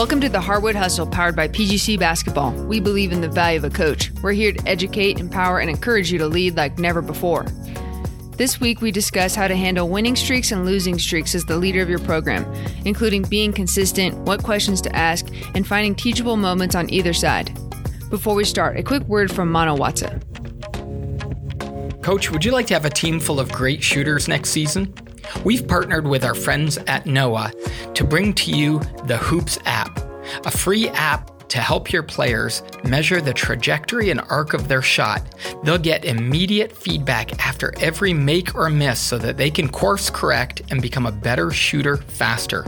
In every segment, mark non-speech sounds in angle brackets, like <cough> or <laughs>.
Welcome to the Hardwood Hustle powered by PGC Basketball. We believe in the value of a coach. We're here to educate, empower, and encourage you to lead like never before. This week, we discuss how to handle winning streaks and losing streaks as the leader of your program, including being consistent, what questions to ask, and finding teachable moments on either side. Before we start, a quick word from Noah. Coach, would you like to have a team full of great shooters next season? We've partnered with our friends at Noah to bring to you the Hoops app, a free app to help your players measure the trajectory and arc of their shot. They'll get immediate feedback after every make or miss so that they can course correct and become a better shooter faster.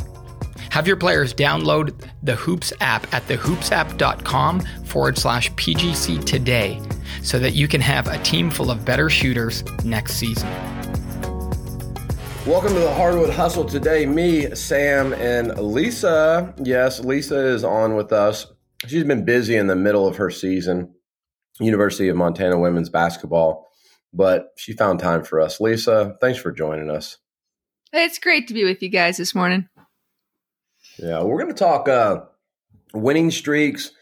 Have your players download the Hoops app at thehoopsapp.com forward slash PGC today so that you can have a team full of better shooters next season. Welcome to the Hardwood Hustle today. Me, Sam, and Lisa. Yes, Lisa is on with us. She's been busy in the middle of her season, University of Montana women's basketball, but she found time for us. Lisa, thanks for joining us. It's great to be with you guys this morning. Yeah, we're going to talk uh, winning streaks,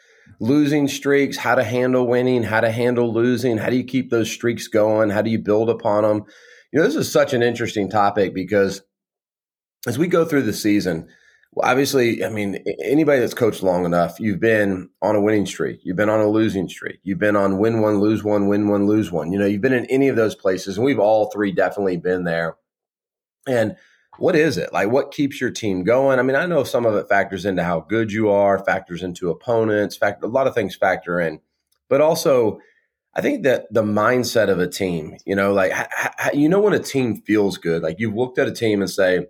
losing streaks, how to handle winning, how to handle losing, how do you keep those streaks going, how do you build upon them you know, this is such an interesting topic because as we go through the season, obviously, I mean, anybody that's coached long enough, you've been on a winning streak, you've been on a losing streak, you've been on win one, lose one, win one, lose one. You know, you've been in any of those places, and we've all three definitely been there. And what is it like? What keeps your team going? I mean, I know some of it factors into how good you are, factors into opponents, fact a lot of things factor in, but also I think that the mindset of a team, you know, like you know when a team feels good, like you've looked at a team and say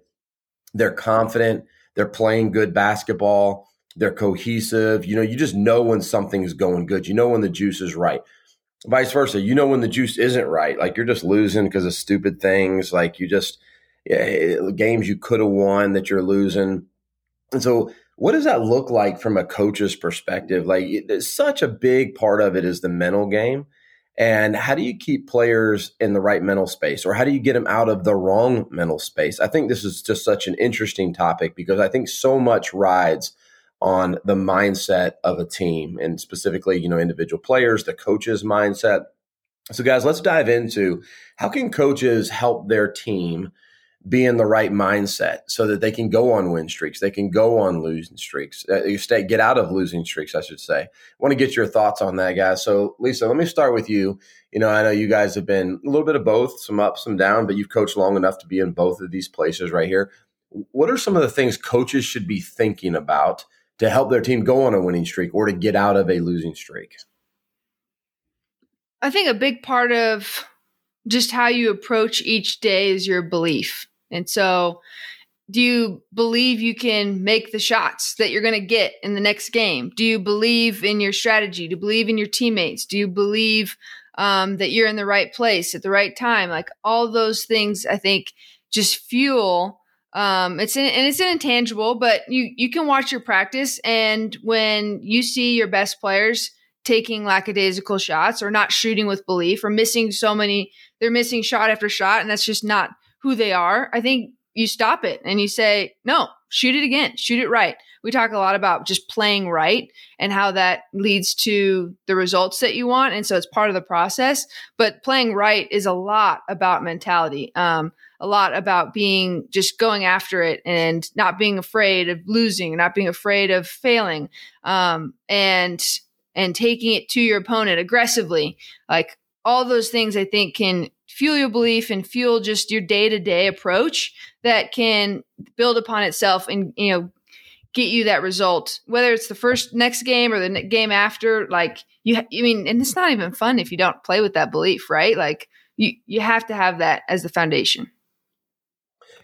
they're confident, they're playing good basketball, they're cohesive. You know, you just know when something's going good. You know when the juice is right. Vice versa, you know when the juice isn't right. Like you're just losing because of stupid things. Like you just yeah, games you could have won that you're losing. And so what does that look like from a coach's perspective? Like, it's such a big part of it is the mental game. And how do you keep players in the right mental space, or how do you get them out of the wrong mental space? I think this is just such an interesting topic because I think so much rides on the mindset of a team, and specifically, you know, individual players, the coach's mindset. So, guys, let's dive into how can coaches help their team be in the right mindset so that they can go on win streaks, they can go on losing streaks, uh, stay get out of losing streaks, I should say. I want to get your thoughts on that, guys. So, Lisa, let me start with you. You know, I know you guys have been a little bit of both, some up, some down, but you've coached long enough to be in both of these places right here. What are some of the things coaches should be thinking about to help their team go on a winning streak or to get out of a losing streak? I think a big part of just how you approach each day is your belief. And so, do you believe you can make the shots that you're going to get in the next game? Do you believe in your strategy? Do you believe in your teammates? Do you believe um, that you're in the right place at the right time? Like all those things, I think just fuel. Um, it's in, and it's an intangible, but you you can watch your practice, and when you see your best players taking lackadaisical shots or not shooting with belief or missing so many, they're missing shot after shot, and that's just not who they are, I think you stop it and you say, no, shoot it again, shoot it right. We talk a lot about just playing right and how that leads to the results that you want. And so it's part of the process. But playing right is a lot about mentality, um, a lot about being just going after it and not being afraid of losing, not being afraid of failing, um, and and taking it to your opponent aggressively. Like all those things, I think can fuel your belief and fuel just your day to day approach that can build upon itself and, you know, get you that result, whether it's the first next game or the game after. Like you, I mean, and it's not even fun if you don't play with that belief, right? Like you, you have to have that as the foundation.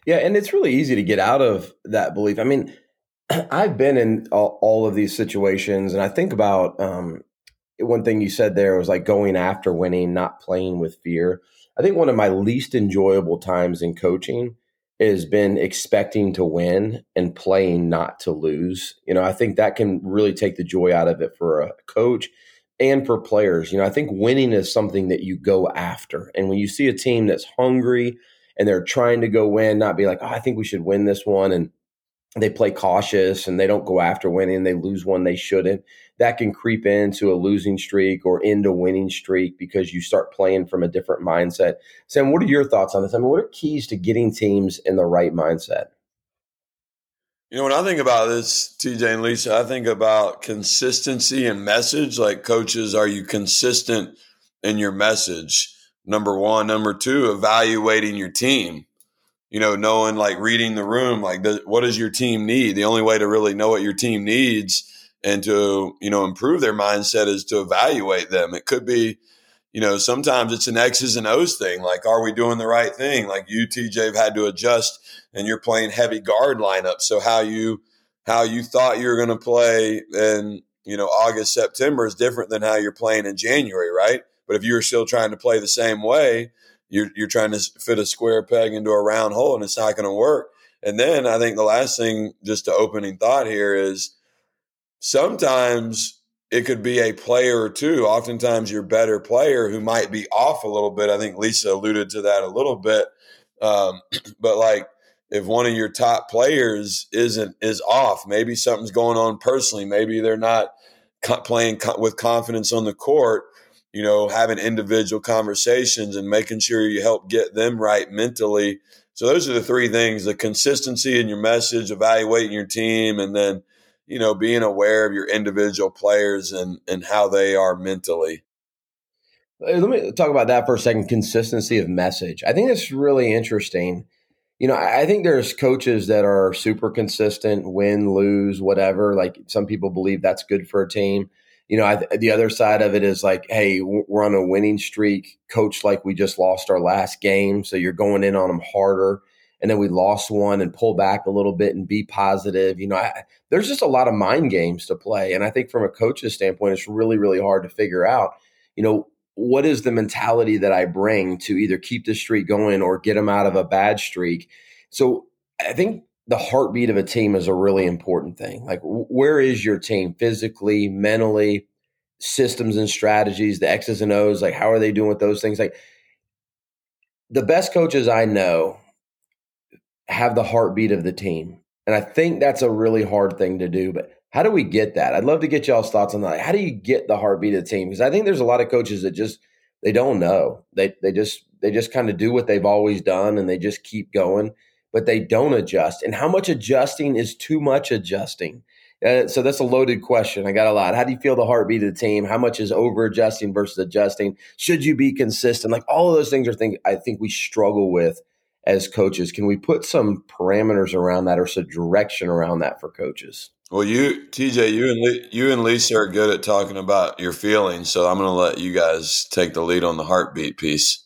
Yeah, and it's really easy to get out of that belief. I mean, <clears throat> I've been in all, all of these situations, and I think about um, one thing you said there was like going after winning, not playing with fear. I think one of my least enjoyable times in coaching has been expecting to win and playing not to lose. You know, I think that can really take the joy out of it for a coach and for players. You know, I think winning is something that you go after. And when you see a team that's hungry and they're trying to go win, not be like, oh, I think we should win this one. And they play cautious and they don't go after winning. They lose one they shouldn't. That can creep into a losing streak or into winning streak because you start playing from a different mindset. Sam, what are your thoughts on this? I mean, what are keys to getting teams in the right mindset? You know, when I think about this, TJ and Lisa, I think about consistency and message. Like coaches, are you consistent in your message? Number one. Number two, evaluating your team. You know, knowing like reading the room, like the, what does your team need? The only way to really know what your team needs and to, you know, improve their mindset is to evaluate them. It could be, you know, sometimes it's an X's and O's thing. Like, are we doing the right thing? Like you, TJ, have had to adjust and you're playing heavy guard lineup. So how you how you thought you were going to play in, you know, August, September is different than how you're playing in January, right? But if you're still trying to play the same way, you're you're trying to fit a square peg into a round hole and it's not going to work. And then I think the last thing, just to opening thought here is sometimes it could be a player or two. Oftentimes, your better player who might be off a little bit. I think Lisa alluded to that a little bit. Um, <clears throat> but like, if one of your top players isn't is off, maybe something's going on personally. Maybe they're not co- playing co- with confidence on the court. You know, having individual conversations and making sure you help get them right mentally. So those are the three things: the consistency in your message, evaluating your team, and then you know, being aware of your individual players and and how they are mentally. Let me talk about that for a second. Consistency of message. I think it's really interesting. You know, I think there's coaches that are super consistent, win, lose, whatever. Like some people believe that's good for a team. You know, I, the other side of it is like, hey, we're on a winning streak. Coach, like we just lost our last game, so you're going in on them harder and then we lost one and pull back a little bit and be positive. You know, I, there's just a lot of mind games to play. And I think from a coach's standpoint, it's really, really hard to figure out, you know, what is the mentality that I bring to either keep the streak going or get them out of a bad streak? So I think the heartbeat of a team is a really important thing. Like, where is your team physically, mentally, systems and strategies, the X's and O's? Like, how are they doing with those things? Like, the best coaches I know have the heartbeat of the team. And I think that's a really hard thing to do. But how do we get that? I'd love to get y'all's thoughts on that. How do you get the heartbeat of the team? Because I think there's a lot of coaches that just they don't know. They they just they just kind of do what they've always done and they just keep going, but they don't adjust. And how much adjusting is too much adjusting? Uh, so that's a loaded question. I got a lot. How do you feel the heartbeat of the team? How much is over adjusting versus adjusting? Should you be consistent? Like all of those things are things I think we struggle with as coaches. Can we put some parameters around that or some direction around that for coaches? Well, you, TJ, you and you and Lisa are good at talking about your feelings, so I'm going to let you guys take the lead on the heartbeat piece.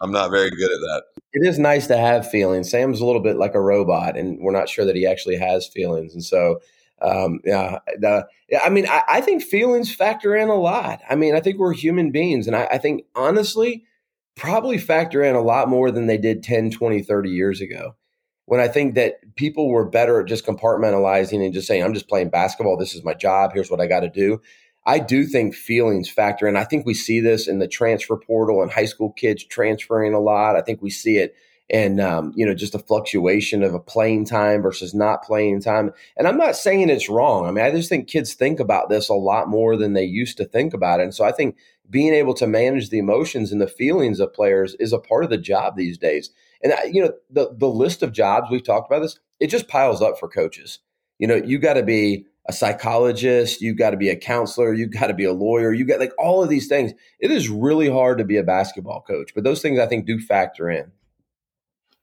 I'm not very good at that. It is nice to have feelings. Sam's a little bit like a robot, and we're not sure that he actually has feelings. And so, um, yeah, the, I mean, I, I, think feelings factor in a lot. I mean, I think we're human beings, and I, I think honestly, probably factor in a lot more than they did 10, 20, 30 years ago. When I think that people were better at just compartmentalizing and just saying, I'm just playing basketball. This is my job. Here's what I got to do. I do think feelings factor in. I think we see this in the transfer portal and high school kids transferring a lot. I think we see it in, um, you know, just a fluctuation of a playing time versus not playing time. And I'm not saying it's wrong. I mean, I just think kids think about this a lot more than they used to think about it. And so I think being able to manage the emotions and the feelings of players is a part of the job these days. And you know, the the list of jobs we've talked about this, it just piles up for coaches. You know, you got to be a psychologist, you've got to be a counselor, you've got to be a lawyer, you got like all of these things. It is really hard to be a basketball coach, but those things I think do factor in.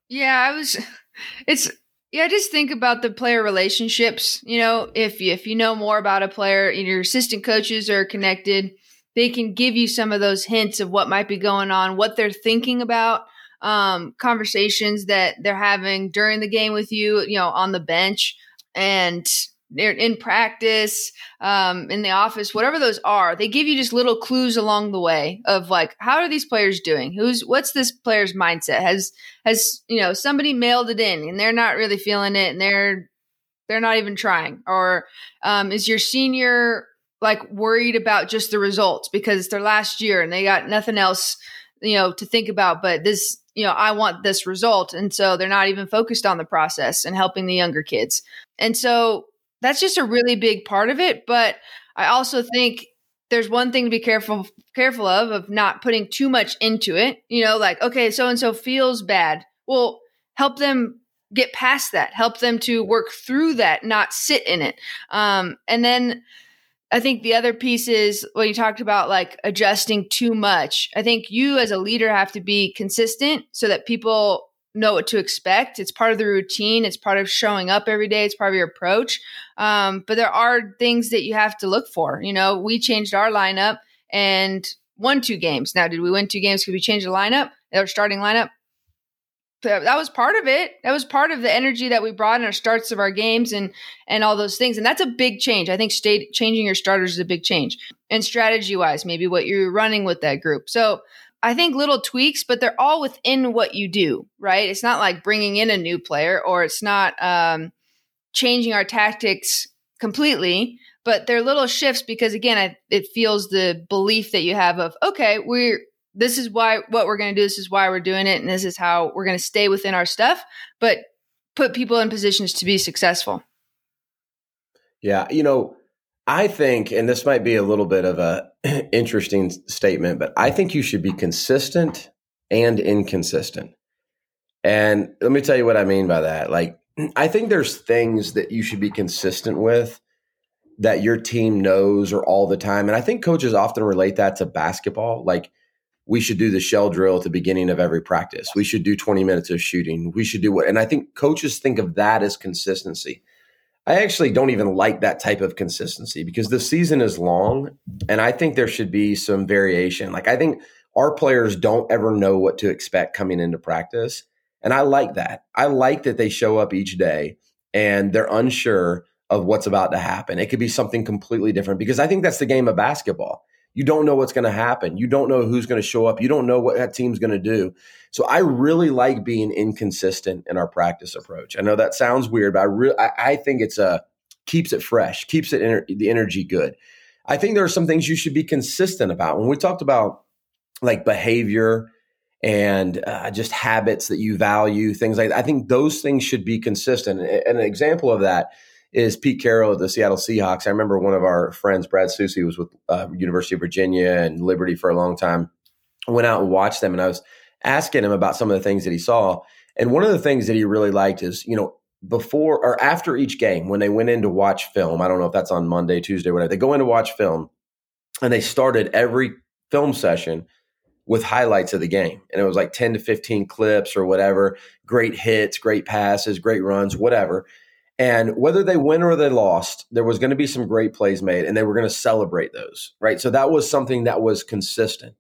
Yeah, I was <laughs> it's yeah, I just think about the player relationships. You know, if you, if you know more about a player, and your assistant coaches are connected they can give you some of those hints of what might be going on, what they're thinking about, um, conversations that they're having during the game with you, you know, on the bench and they're in practice, um, in the office, whatever those are. They give you just little clues along the way of like, how are these players doing? Who's what's this player's mindset? Has has you know somebody mailed it in and they're not really feeling it and they're they're not even trying, or um, is your senior like worried about just the results because it's their last year and they got nothing else you know, to think about, but this, you know, I want this result. And so they're not even focused on the process and helping the younger kids. And so that's just a really big part of it. But I also think there's one thing to be careful careful of of not putting too much into it. You know, like, okay, so and so feels bad. Well, help them get past that help them to work through that not sit in it um, and then i think the other piece is what you talked about like adjusting too much i think you as a leader have to be consistent so that people know what to expect it's part of the routine it's part of showing up every day it's part of your approach um, but there are things that you have to look for you know we changed our lineup and won two games now did we win two games because we changed the lineup our starting lineup that was part of it. That was part of the energy that we brought in our starts of our games and and all those things. And that's a big change. I think state changing your starters is a big change. And strategy wise, maybe what you're running with that group. So I think little tweaks, but they're all within what you do, right? It's not like bringing in a new player or it's not um, changing our tactics completely, but they're little shifts because again, I, it feels the belief that you have of okay, we're this is why what we're going to do this is why we're doing it and this is how we're going to stay within our stuff but put people in positions to be successful yeah you know i think and this might be a little bit of a <clears throat> interesting statement but i think you should be consistent and inconsistent and let me tell you what i mean by that like <clears throat> i think there's things that you should be consistent with that your team knows or all the time and i think coaches often relate that to basketball like we should do the shell drill at the beginning of every practice. We should do 20 minutes of shooting. We should do what, and I think coaches think of that as consistency. I actually don't even like that type of consistency because the season is long and I think there should be some variation. Like, I think our players don't ever know what to expect coming into practice. And I like that. I like that they show up each day and they're unsure of what's about to happen. It could be something completely different because I think that's the game of basketball you don't know what's going to happen. You don't know who's going to show up. You don't know what that team's going to do. So I really like being inconsistent in our practice approach. I know that sounds weird, but I really I, I think it's a keeps it fresh, keeps it ener- the energy good. I think there are some things you should be consistent about. When we talked about like behavior and uh, just habits that you value, things like that, I think those things should be consistent. And an example of that is Pete Carroll of the Seattle Seahawks. I remember one of our friends, Brad Susie, was with uh, University of Virginia and Liberty for a long time. I went out and watched them, and I was asking him about some of the things that he saw. And one of the things that he really liked is, you know, before or after each game, when they went in to watch film, I don't know if that's on Monday, Tuesday, whatever, they go in to watch film, and they started every film session with highlights of the game. And it was like 10 to 15 clips or whatever, great hits, great passes, great runs, whatever. And whether they win or they lost, there was going to be some great plays made and they were going to celebrate those, right? So that was something that was consistent.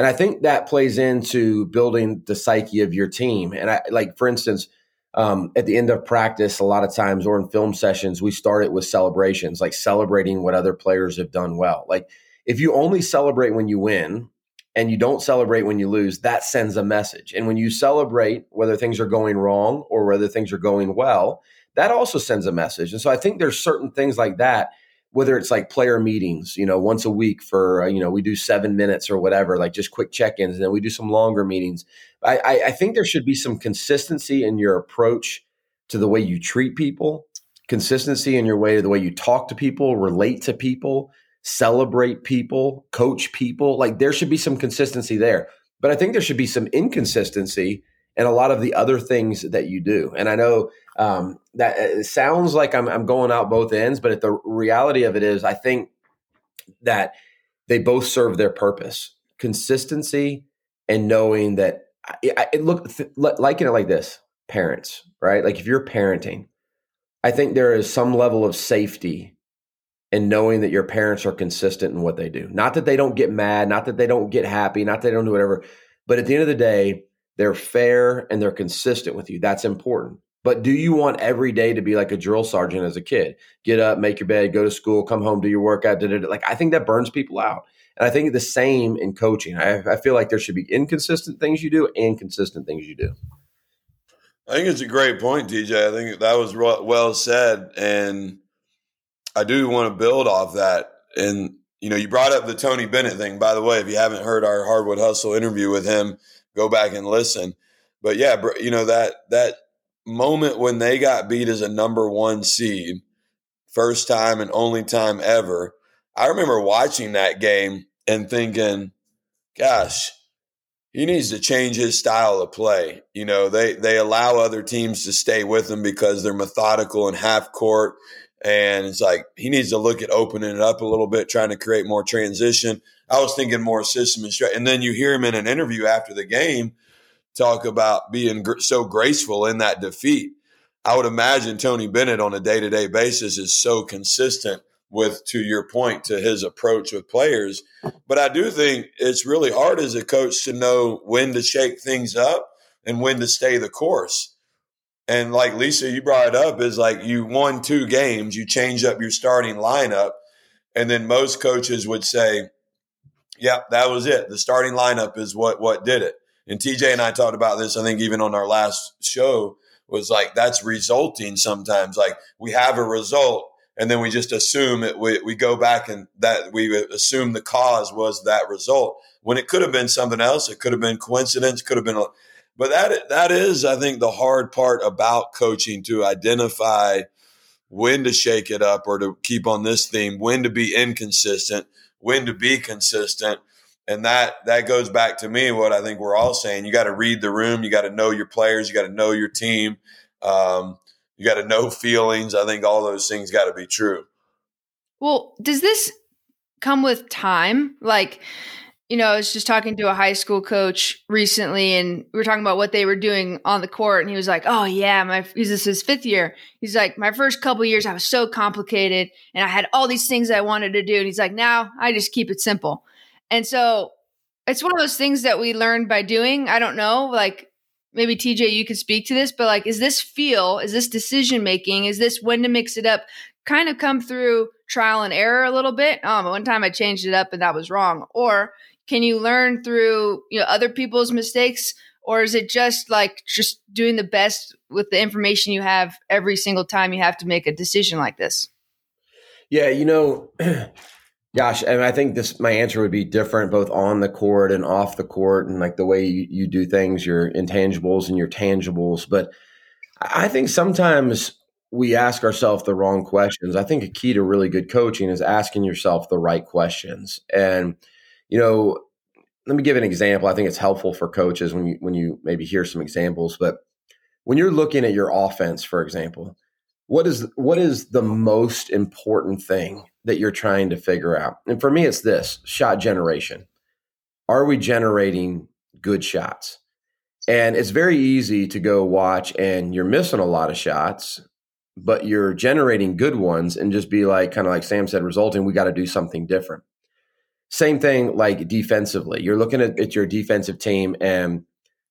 And I think that plays into building the psyche of your team. And I like, for instance, um, at the end of practice, a lot of times or in film sessions, we start it with celebrations, like celebrating what other players have done well. Like if you only celebrate when you win and you don't celebrate when you lose, that sends a message. And when you celebrate whether things are going wrong or whether things are going well, that also sends a message. And so I think there's certain things like that, whether it's like player meetings, you know, once a week for, uh, you know, we do seven minutes or whatever, like just quick check ins, and then we do some longer meetings. I, I, I think there should be some consistency in your approach to the way you treat people, consistency in your way, the way you talk to people, relate to people, celebrate people, coach people. Like there should be some consistency there. But I think there should be some inconsistency and a lot of the other things that you do. And I know um, that it sounds like I'm, I'm going out both ends, but the reality of it is, I think that they both serve their purpose: consistency and knowing that. I, I look liking it like this: parents, right? Like if you're parenting, I think there is some level of safety in knowing that your parents are consistent in what they do. Not that they don't get mad, not that they don't get happy, not that they don't do whatever, but at the end of the day, they're fair and they're consistent with you. That's important. But do you want every day to be like a drill sergeant as a kid? Get up, make your bed, go to school, come home, do your workout. Da, da, da. Like I think that burns people out. And I think the same in coaching. I, I feel like there should be inconsistent things you do and consistent things you do. I think it's a great point, TJ. I think that was well said, and I do want to build off that. And you know, you brought up the Tony Bennett thing. By the way, if you haven't heard our Hardwood Hustle interview with him, go back and listen. But yeah, you know that that moment when they got beat as a number one seed, first time and only time ever. I remember watching that game and thinking, "Gosh, he needs to change his style of play." You know, they they allow other teams to stay with him because they're methodical and half court and it's like he needs to look at opening it up a little bit, trying to create more transition. I was thinking more system and And then you hear him in an interview after the game talk about being gr- so graceful in that defeat. I would imagine Tony Bennett on a day to day basis is so consistent with, to your point, to his approach with players. But I do think it's really hard as a coach to know when to shake things up and when to stay the course. And like Lisa, you brought it up is like you won two games, you change up your starting lineup. And then most coaches would say, yeah, that was it. The starting lineup is what, what did it. And TJ and I talked about this, I think even on our last show was like, that's resulting sometimes. Like we have a result and then we just assume it. We, we go back and that we assume the cause was that result when it could have been something else. It could have been coincidence, could have been a, but that that is, I think, the hard part about coaching to identify when to shake it up or to keep on this theme, when to be inconsistent, when to be consistent. And that that goes back to me what I think we're all saying. You got to read the room. You got to know your players. You got to know your team. Um, you got to know feelings. I think all those things got to be true. Well, does this come with time? Like, you know, I was just talking to a high school coach recently, and we were talking about what they were doing on the court, and he was like, "Oh yeah, my this is his fifth year." He's like, "My first couple years, I was so complicated, and I had all these things I wanted to do." And he's like, "Now I just keep it simple." And so it's one of those things that we learn by doing. I don't know, like maybe TJ, you could speak to this, but like, is this feel? Is this decision making? Is this when to mix it up? Kind of come through trial and error a little bit. Um, one time I changed it up and that was wrong, or can you learn through you know other people's mistakes or is it just like just doing the best with the information you have every single time you have to make a decision like this yeah you know <clears throat> gosh and i think this my answer would be different both on the court and off the court and like the way you, you do things your intangibles and your tangibles but i think sometimes we ask ourselves the wrong questions i think a key to really good coaching is asking yourself the right questions and you know, let me give an example. I think it's helpful for coaches when you when you maybe hear some examples. But when you're looking at your offense, for example, what is what is the most important thing that you're trying to figure out? And for me, it's this shot generation. Are we generating good shots? And it's very easy to go watch and you're missing a lot of shots, but you're generating good ones and just be like, kind of like Sam said, resulting, we got to do something different. Same thing like defensively. You're looking at, at your defensive team and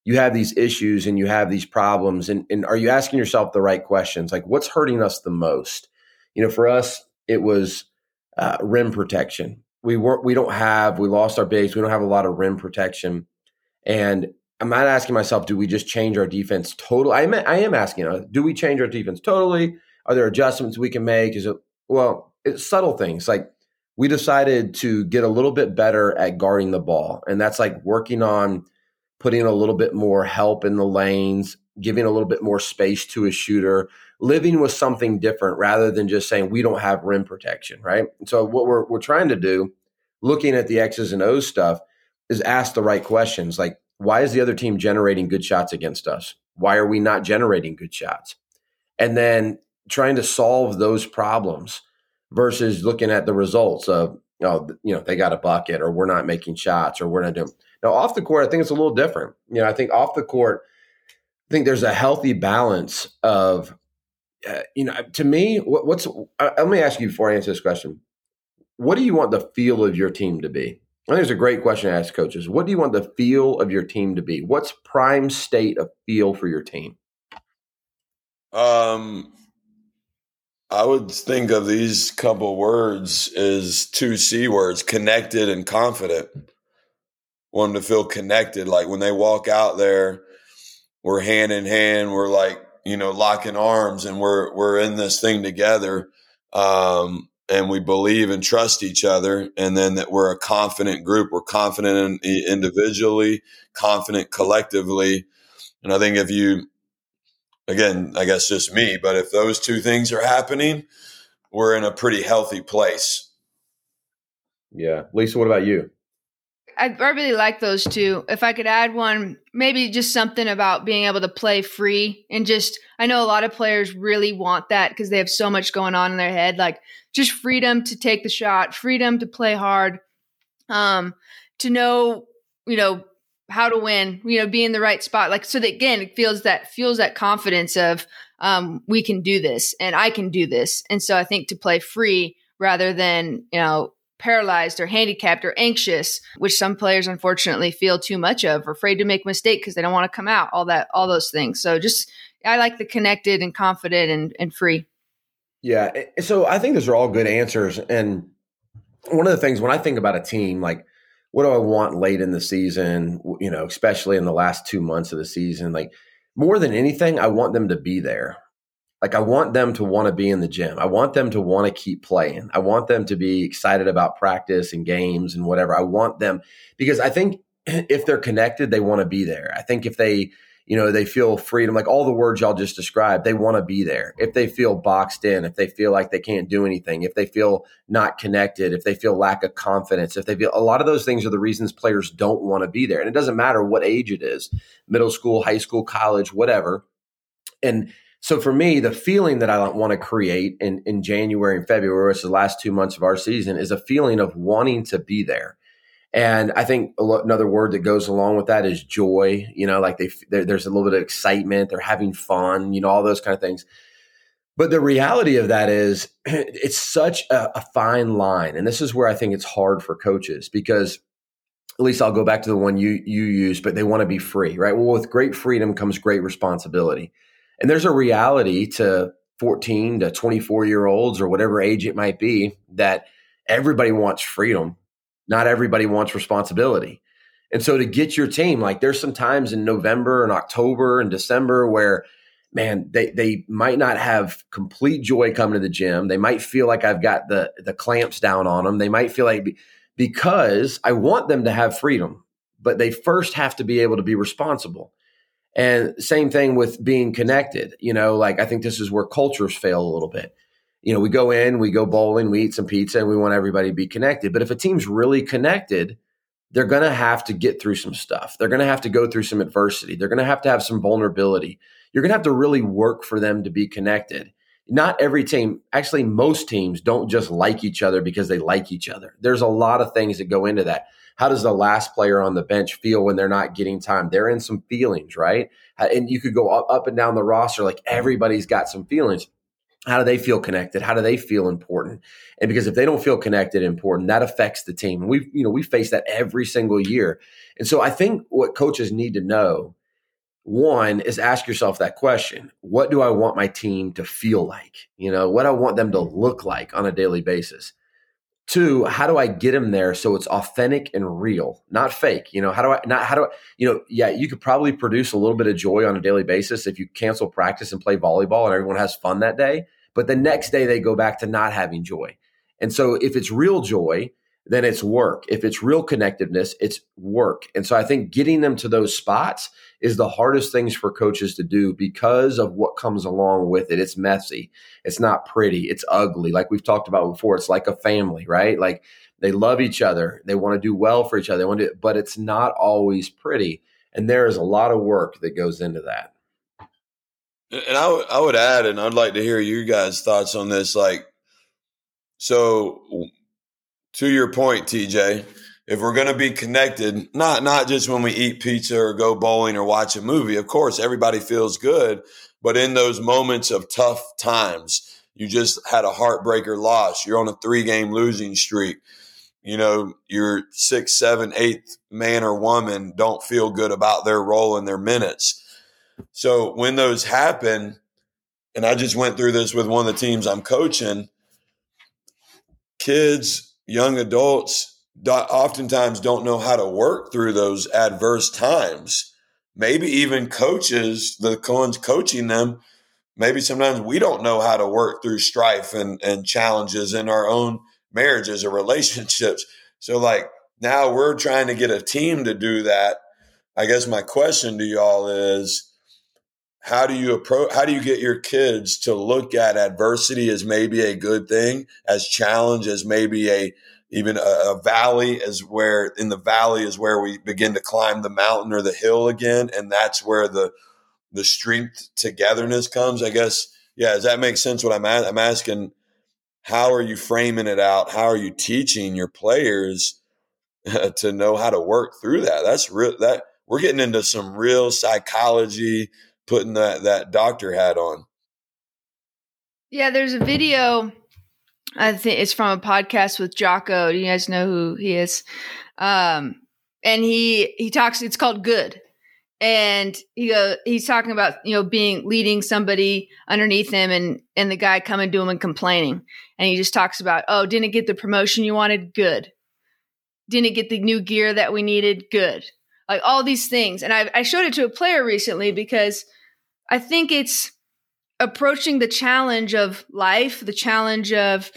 you have these issues and you have these problems. And, and are you asking yourself the right questions? Like, what's hurting us the most? You know, for us, it was uh, rim protection. We weren't, we don't have, we lost our base. We don't have a lot of rim protection. And I'm not asking myself, do we just change our defense totally? I am, I am asking, uh, do we change our defense totally? Are there adjustments we can make? Is it, well, it's subtle things like we decided to get a little bit better at guarding the ball. And that's like working on putting a little bit more help in the lanes, giving a little bit more space to a shooter, living with something different rather than just saying we don't have rim protection, right? so what we're we're trying to do, looking at the X's and O's stuff, is ask the right questions. Like, why is the other team generating good shots against us? Why are we not generating good shots? And then trying to solve those problems versus looking at the results of oh, you know, they got a bucket or we're not making shots or we're not doing. Now, off the court, I think it's a little different. You know, I think off the court, I think there's a healthy balance of, uh, you know, to me, what, what's, uh, let me ask you before I answer this question. What do you want the feel of your team to be? I think it's a great question to ask coaches. What do you want the feel of your team to be? What's prime state of feel for your team? Um, I would think of these couple words as two C words connected and confident. Want them to feel connected. Like when they walk out there, we're hand in hand, we're like, you know, locking arms and we're we're in this thing together. Um, and we believe and trust each other and then that we're a confident group we're confident in, individually confident collectively and i think if you again i guess just me but if those two things are happening we're in a pretty healthy place yeah lisa what about you I, I really like those two. If I could add one, maybe just something about being able to play free and just, I know a lot of players really want that because they have so much going on in their head. Like just freedom to take the shot, freedom to play hard, um, to know, you know, how to win, you know, be in the right spot. Like, so that again, it feels that, feels that confidence of, um, we can do this and I can do this. And so I think to play free rather than, you know, paralyzed or handicapped or anxious, which some players unfortunately feel too much of, or afraid to make mistake because they don't want to come out, all that, all those things. So just, I like the connected and confident and, and free. Yeah. So I think those are all good answers. And one of the things when I think about a team, like, what do I want late in the season, you know, especially in the last two months of the season? Like, more than anything, I want them to be there like I want them to want to be in the gym. I want them to want to keep playing. I want them to be excited about practice and games and whatever. I want them because I think <clears throat> if they're connected, they want to be there. I think if they, you know, they feel freedom, like all the words y'all just described, they want to be there. If they feel boxed in, if they feel like they can't do anything, if they feel not connected, if they feel lack of confidence, if they feel a lot of those things are the reasons players don't want to be there. And it doesn't matter what age it is, middle school, high school, college, whatever. And so for me, the feeling that I want to create in, in January and February, which is the last two months of our season, is a feeling of wanting to be there. And I think another word that goes along with that is joy. You know, like they, there's a little bit of excitement. They're having fun. You know, all those kind of things. But the reality of that is, <clears throat> it's such a, a fine line, and this is where I think it's hard for coaches because at least I'll go back to the one you you use, but they want to be free, right? Well, with great freedom comes great responsibility. And there's a reality to 14 to 24 year olds or whatever age it might be that everybody wants freedom. Not everybody wants responsibility. And so to get your team, like there's some times in November and October and December where, man, they, they might not have complete joy coming to the gym. They might feel like I've got the, the clamps down on them. They might feel like because I want them to have freedom, but they first have to be able to be responsible. And same thing with being connected. You know, like I think this is where cultures fail a little bit. You know, we go in, we go bowling, we eat some pizza, and we want everybody to be connected. But if a team's really connected, they're going to have to get through some stuff. They're going to have to go through some adversity. They're going to have to have some vulnerability. You're going to have to really work for them to be connected. Not every team, actually, most teams don't just like each other because they like each other. There's a lot of things that go into that how does the last player on the bench feel when they're not getting time? They're in some feelings, right? And you could go up, up and down the roster, like everybody's got some feelings. How do they feel connected? How do they feel important? And because if they don't feel connected and important, that affects the team. We, you know, we face that every single year. And so I think what coaches need to know one is ask yourself that question what do i want my team to feel like you know what i want them to mm-hmm. look like on a daily basis Two, how do I get them there so it's authentic and real, not fake? You know, how do I not how do I, you know, yeah, you could probably produce a little bit of joy on a daily basis if you cancel practice and play volleyball and everyone has fun that day. But the next day they go back to not having joy. And so if it's real joy, then it's work. If it's real connectiveness, it's work. And so I think getting them to those spots is the hardest things for coaches to do because of what comes along with it. It's messy. It's not pretty. It's ugly. Like we've talked about before, it's like a family, right? Like they love each other. They want to do well for each other. They want to, but it's not always pretty. And there is a lot of work that goes into that. And I, w- I would add, and I'd like to hear you guys' thoughts on this. Like, so to your point, TJ, if we're going to be connected, not not just when we eat pizza or go bowling or watch a movie, of course, everybody feels good, but in those moments of tough times, you just had a heartbreaker loss. You're on a three game losing streak. You know, your six, seven, eighth man or woman don't feel good about their role in their minutes. So when those happen, and I just went through this with one of the teams I'm coaching, kids young adults oftentimes don't know how to work through those adverse times. Maybe even coaches, the ones coaching them, maybe sometimes we don't know how to work through strife and, and challenges in our own marriages or relationships. So, like, now we're trying to get a team to do that. I guess my question to y'all is how do you approach how do you get your kids to look at adversity as maybe a good thing, as challenge as maybe a even a, a valley is where in the valley is where we begin to climb the mountain or the hill again and that's where the the strength togetherness comes i guess? Yeah does that make sense what i'm i'm asking? How are you framing it out? How are you teaching your players <laughs> to know how to work through that? That's real that we're getting into some real psychology putting that that doctor hat on. Yeah there's a video I think it's from a podcast with Jocko. Do you guys know who he is? Um, and he he talks. It's called Good, and he go he's talking about you know being leading somebody underneath him, and and the guy coming to him and complaining, and he just talks about oh didn't get the promotion you wanted, good, didn't get the new gear that we needed, good, like all these things, and I I showed it to a player recently because I think it's approaching the challenge of life, the challenge of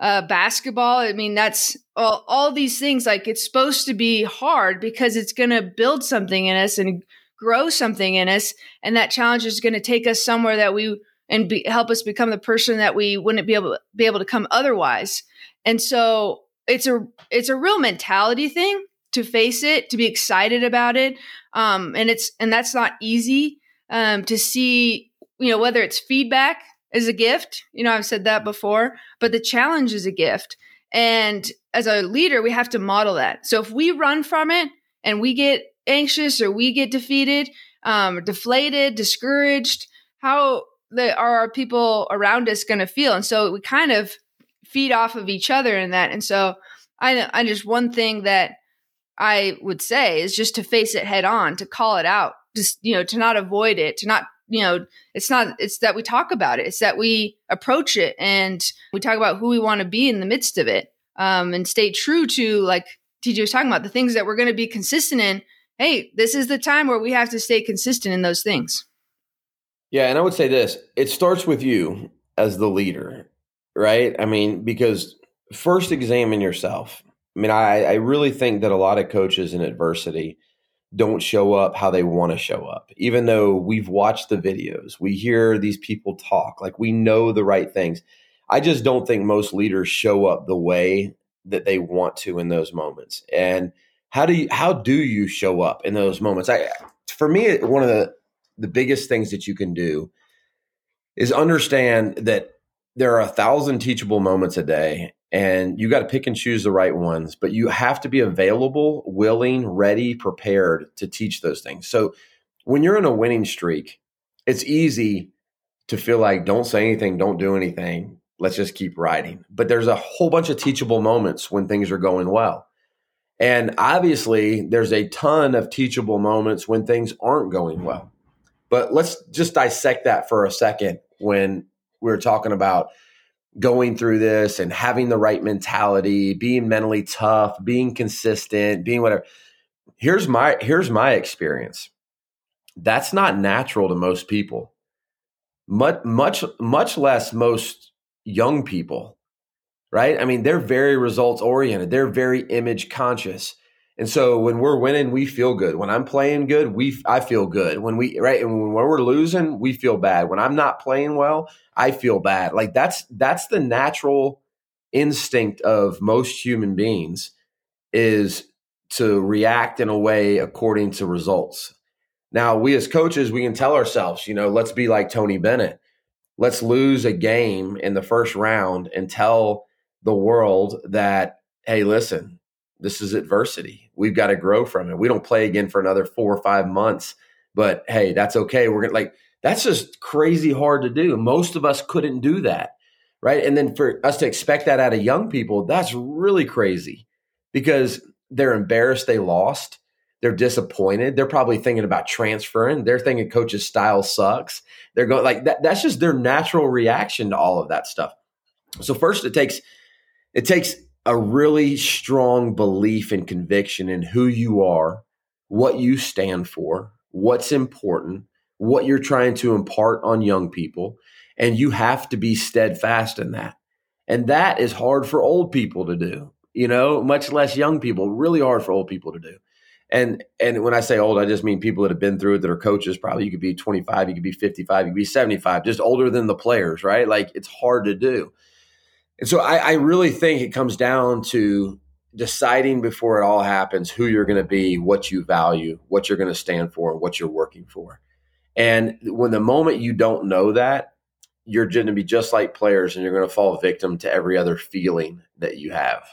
uh, basketball. I mean, that's all, all these things. Like it's supposed to be hard because it's going to build something in us and grow something in us, and that challenge is going to take us somewhere that we and be, help us become the person that we wouldn't be able be able to come otherwise. And so it's a it's a real mentality thing to face it, to be excited about it, um, and it's and that's not easy um, to see you know, whether it's feedback is a gift, you know, I've said that before, but the challenge is a gift. And as a leader, we have to model that. So if we run from it and we get anxious or we get defeated, um, deflated, discouraged, how the, are our people around us going to feel? And so we kind of feed off of each other in that. And so I, I just one thing that I would say is just to face it head on, to call it out, just, you know, to not avoid it, to not you know, it's not, it's that we talk about it. It's that we approach it and we talk about who we want to be in the midst of it um, and stay true to, like TJ was talking about, the things that we're going to be consistent in. Hey, this is the time where we have to stay consistent in those things. Yeah. And I would say this it starts with you as the leader, right? I mean, because first examine yourself. I mean, I, I really think that a lot of coaches in adversity, don't show up how they want to show up. Even though we've watched the videos, we hear these people talk, like we know the right things. I just don't think most leaders show up the way that they want to in those moments. And how do you how do you show up in those moments? I for me one of the the biggest things that you can do is understand that there are a thousand teachable moments a day and you got to pick and choose the right ones but you have to be available willing ready prepared to teach those things. So when you're in a winning streak it's easy to feel like don't say anything don't do anything let's just keep riding. But there's a whole bunch of teachable moments when things are going well. And obviously there's a ton of teachable moments when things aren't going well. But let's just dissect that for a second when we're talking about going through this and having the right mentality, being mentally tough, being consistent, being whatever. Here's my here's my experience. That's not natural to most people. Much much much less most young people. Right? I mean, they're very results oriented. They're very image conscious. And so when we're winning, we feel good. When I'm playing good, we I feel good. When we right and when we're losing, we feel bad. When I'm not playing well, I feel bad. Like that's that's the natural instinct of most human beings is to react in a way according to results. Now, we as coaches, we can tell ourselves, you know, let's be like Tony Bennett. Let's lose a game in the first round and tell the world that, hey, listen, this is adversity. We've got to grow from it. We don't play again for another four or five months, but hey, that's okay. We're gonna like that's just crazy hard to do. Most of us couldn't do that, right? And then for us to expect that out of young people, that's really crazy because they're embarrassed they lost. They're disappointed. They're probably thinking about transferring. They're thinking coach's style sucks. They're going like that. That's just their natural reaction to all of that stuff. So first, it takes it takes a really strong belief and conviction in who you are, what you stand for, what's important, what you're trying to impart on young people, and you have to be steadfast in that. And that is hard for old people to do, you know, much less young people, really hard for old people to do. And and when I say old, I just mean people that have been through it that are coaches. Probably you could be 25, you could be 55, you could be 75, just older than the players, right? Like it's hard to do. And so I, I really think it comes down to deciding before it all happens who you're going to be, what you value, what you're going to stand for, what you're working for. And when the moment you don't know that, you're going to be just like players and you're going to fall victim to every other feeling that you have.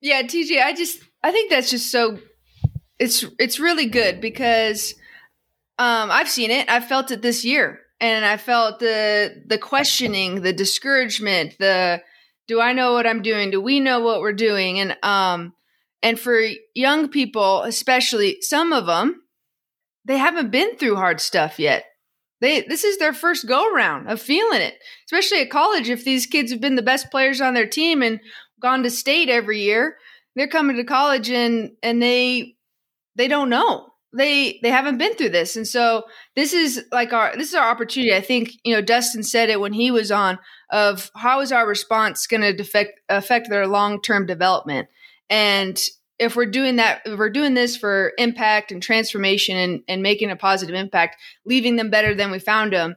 Yeah, TJ, I just I think that's just so it's it's really good because um I've seen it. I've felt it this year. And I felt the the questioning, the discouragement, the do I know what I'm doing? Do we know what we're doing? And um and for young people, especially some of them, they haven't been through hard stuff yet. They this is their first go around of feeling it, especially at college. If these kids have been the best players on their team and gone to state every year, they're coming to college and and they they don't know they they haven't been through this. And so this is like our this is our opportunity. I think you know dustin said it when he was on of how is our response going to affect affect their long-term development? And if we're doing that if we're doing this for impact and transformation and, and making a positive impact leaving them better than we found them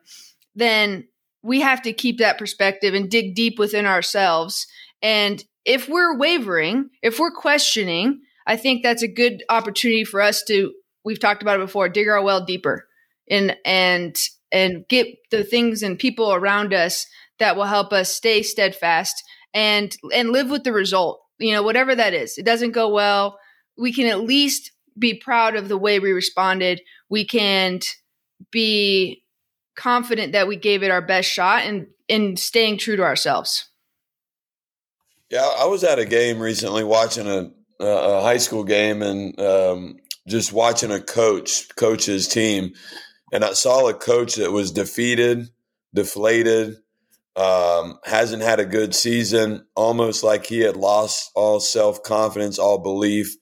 then we have to keep that perspective and dig deep within ourselves. And if we're wavering, if we're questioning, I think that's a good opportunity for us to we've talked about it before, dig our well deeper and and and get the things and people around us that will help us stay steadfast and and live with the result. You know, whatever that is. It doesn't go well, we can at least be proud of the way we responded. We can be confident that we gave it our best shot and in staying true to ourselves. Yeah, I was at a game recently watching a, a high school game and um, just watching a coach coach his team, and I saw a coach that was defeated, deflated, um, hasn't had a good season, almost like he had lost all self confidence, all belief,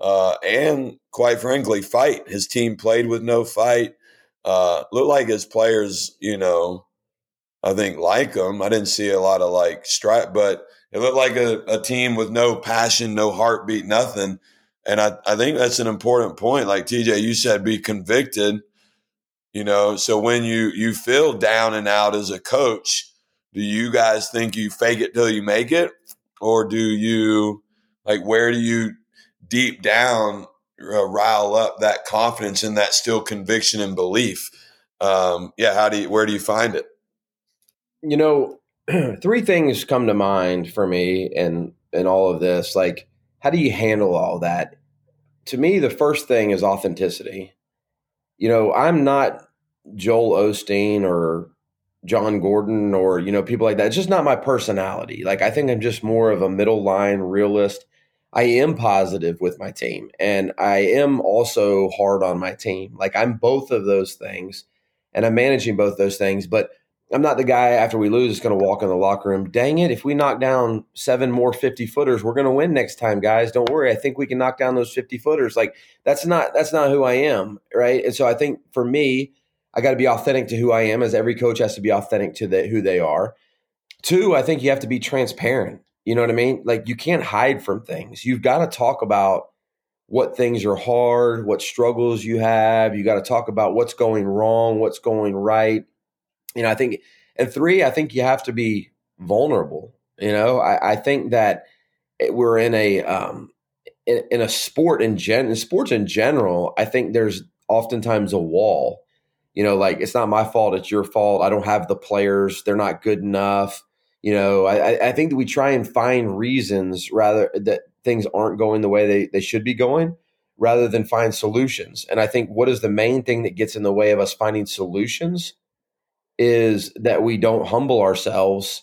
uh, and quite frankly, fight. His team played with no fight. Uh, looked like his players, you know, I think like him. I didn't see a lot of like stripe, but it looked like a, a team with no passion, no heartbeat, nothing. And I, I think that's an important point. Like TJ, you said, be convicted. You know, so when you you feel down and out as a coach, do you guys think you fake it till you make it, or do you like where do you deep down uh, rile up that confidence and that still conviction and belief? Um, yeah, how do you where do you find it? You know, <clears throat> three things come to mind for me in in all of this. Like, how do you handle all that? To me, the first thing is authenticity. You know, I'm not Joel Osteen or Jon Gordon or you know people like that. It's just not my personality. Like, I think I'm just more of a middle line realist. I am positive with my team, and I am also hard on my team. Like, I'm both of those things, and I'm managing both those things, but I'm not the guy after we lose that's going to walk in the locker room. Dang it! If we knock down seven more 50 footers, we're going to win next time, guys. Don't worry. I think we can knock down those 50 footers. Like that's not that's not who I am, right? And so I think for me, I got to be authentic to who I am, as every coach has to be authentic to the, who they are. Two, I think you have to be transparent. You know what I mean? Like you can't hide from things. You've got to talk about what things are hard, what struggles you have. You got to talk about what's going wrong, what's going right you know, I think, and three, I think you have to be vulnerable. You know, I, I think that we're in a um, in, in a sport in gen in sports in general. I think there's oftentimes a wall. You know, like it's not my fault; it's your fault. I don't have the players; they're not good enough. You know, I, I think that we try and find reasons rather that things aren't going the way they, they should be going rather than find solutions. And I think what is the main thing that gets in the way of us finding solutions is that we don't humble ourselves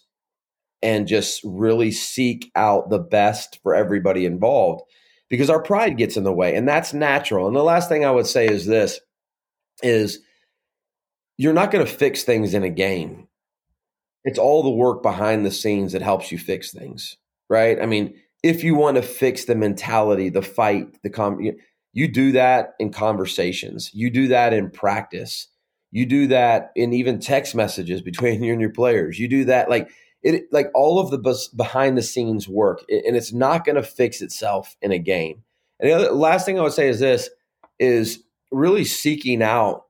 and just really seek out the best for everybody involved because our pride gets in the way and that's natural. And the last thing I would say is this is you're not going to fix things in a game. It's all the work behind the scenes that helps you fix things, right? I mean, if you want to fix the mentality, the fight, the com- you, You do that in conversations. You do that in practice. You do that in even text messages between <laughs> you and your players. You do that like it like all of the behind the scenes work and it's not going to fix itself in a game. And the other, last thing I would say is this is really seeking out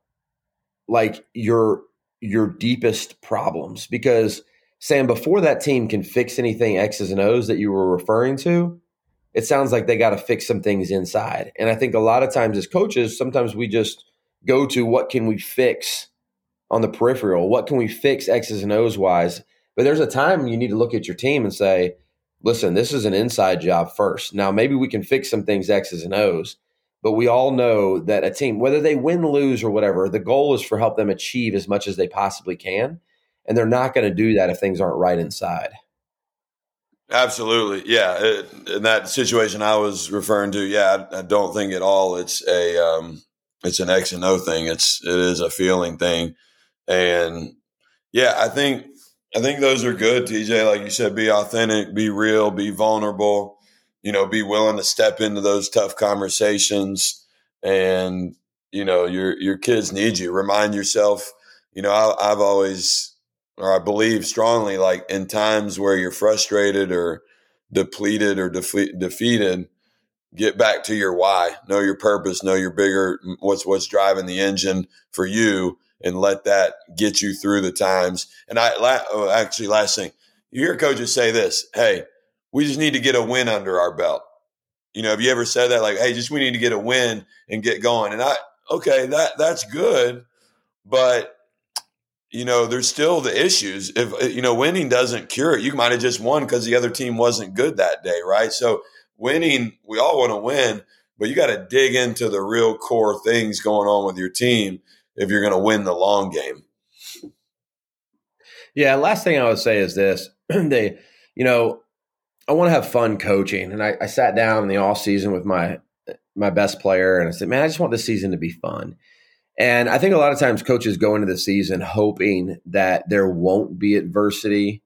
like your your deepest problems because Sam before that team can fix anything X's and O's that you were referring to, it sounds like they got to fix some things inside. And I think a lot of times as coaches, sometimes we just go to what can we fix on the peripheral? What can we fix X's and O's wise? But there's a time you need to look at your team and say, listen, this is an inside job first. Now, maybe we can fix some things X's and O's, but we all know that a team, whether they win, lose, or whatever, the goal is for help them achieve as much as they possibly can. And they're not going to do that if things aren't right inside. Absolutely, yeah. It, in that situation I was referring to, yeah, I, I don't think at all it's a um, it's an X and O thing. It's it is a feeling thing, and yeah, I think I think those are good, TJ. Like you said, be authentic, be real, be vulnerable. You know, be willing to step into those tough conversations, and you know your your kids need you. Remind yourself. You know, I, I've always, or I believe strongly, like in times where you're frustrated or depleted or defe- defeated, get back to your why. Know your purpose. Know your bigger. What's what's driving the engine for you and let that get you through the times. And I oh, actually, last thing, you hear coaches say this: "Hey, we just need to get a win under our belt." You know, have you ever said that? Like, "Hey, just we need to get a win and get going." And I, okay, that that's good, but you know, there's still the issues. If you know, winning doesn't cure it. You might have just won because the other team wasn't good that day, right? So, winning, we all want to win, but you got to dig into the real core things going on with your team if you're going to win the long game. Yeah, last thing I would say is this: <clears throat> they, you know, I want to have fun coaching, and I, I sat down in the off season with my my best player, and I said, "Man, I just want this season to be fun." And I think a lot of times coaches go into the season hoping that there won't be adversity,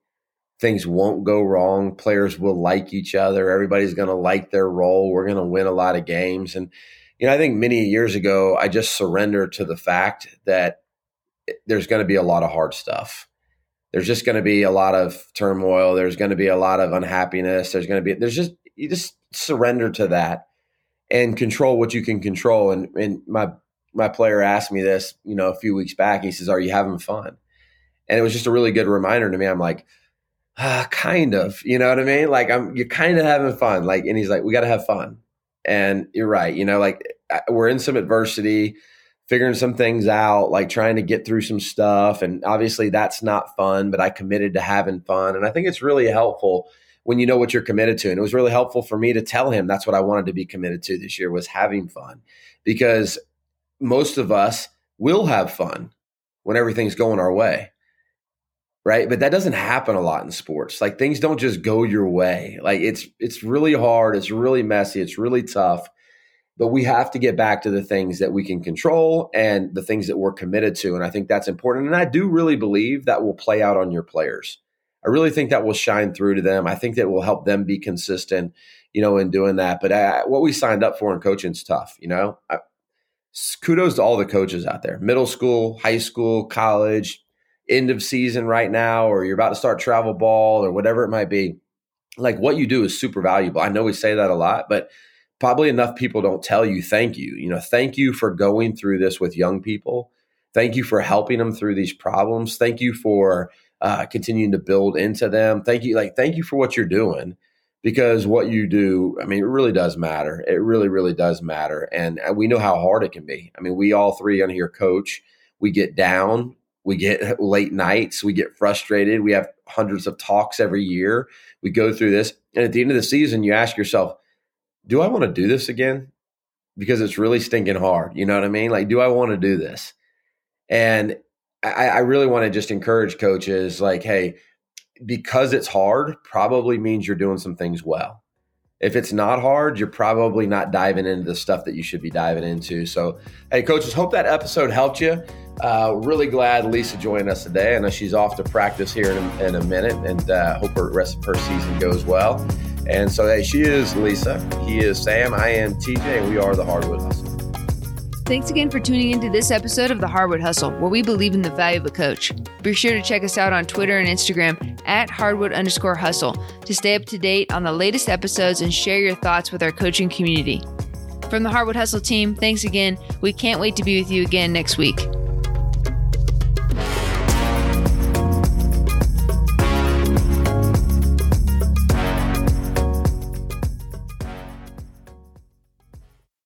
things won't go wrong, players will like each other, everybody's going to like their role, we're going to win a lot of games, and you know, I think many years ago, I just surrendered to the fact that there's going to be a lot of hard stuff. There's just going to be a lot of turmoil. There's going to be a lot of unhappiness. There's going to be, there's just, you just surrender to that and control what you can control. And, and my, my player asked me this, you know, a few weeks back. He says, Are you having fun? And it was just a really good reminder to me. I'm like, ah, <sighs> kind of, you know what I mean? Like I'm, you're kind of having fun. Like, and he's like, we got to have fun. And you're right. You know, like we're in some adversity, figuring some things out, like trying to get through some stuff. And obviously that's not fun, but I committed to having fun. And I think it's really helpful when you know what you're committed to. And it was really helpful for me to tell him that's what I wanted to be committed to this year was having fun because most of us will have fun when everything's going our way right? But that doesn't happen a lot in sports. Like things don't just go your way. Like it's it's really hard it's really messy it's really tough. But we have to get back to the things that we can control and the things that we're committed to and i think that's important. And i do really believe that will play out on your players. I really think that will shine through to them. I think that will help them be consistent you know in doing that. But I, what we signed up for in coaching is tough you know? I, kudos to all the coaches out there. Middle school high school college end of season right now or you're about to start travel ball or whatever it might be like what you do is super valuable. I know we say that a lot but probably enough people don't tell you thank you. You know thank you for going through this with young people. Thank you for helping them through these problems. Thank you for uh, continuing to build into them. Thank you like thank you for what you're doing because what you do i mean it really does matter. It really really does matter and we know how hard it can be. I mean we all three on here coach. We get down we get late nights, we get frustrated, we have hundreds of talks every year. We go through this. And at the end of the season, you ask yourself, do I want to do this again? Because it's really stinking hard. You know what I mean? Like, do I want to do this? And I, I really want to just encourage coaches like, hey, because it's hard, probably means you're doing some things well. If it's not hard, you're probably not diving into the stuff that you should be diving into. So, hey, coaches, hope that episode helped you. Uh, really glad Lisa joined us today. I know she's off to practice here in a, in a minute and uh, hope her rest of her season goes well. And so, hey, she is Lisa. He is Sam. I am TJ, and we are the Hardwood Hustle. Thanks again for tuning into this episode of the Hardwood Hustle, where we believe in the value of a coach. Be sure to check us out on Twitter and Instagram at hardwood underscore hustle to stay up to date on the latest episodes and share your thoughts with our coaching community. From the Hardwood Hustle team, thanks again. We can't wait to be with you again next week.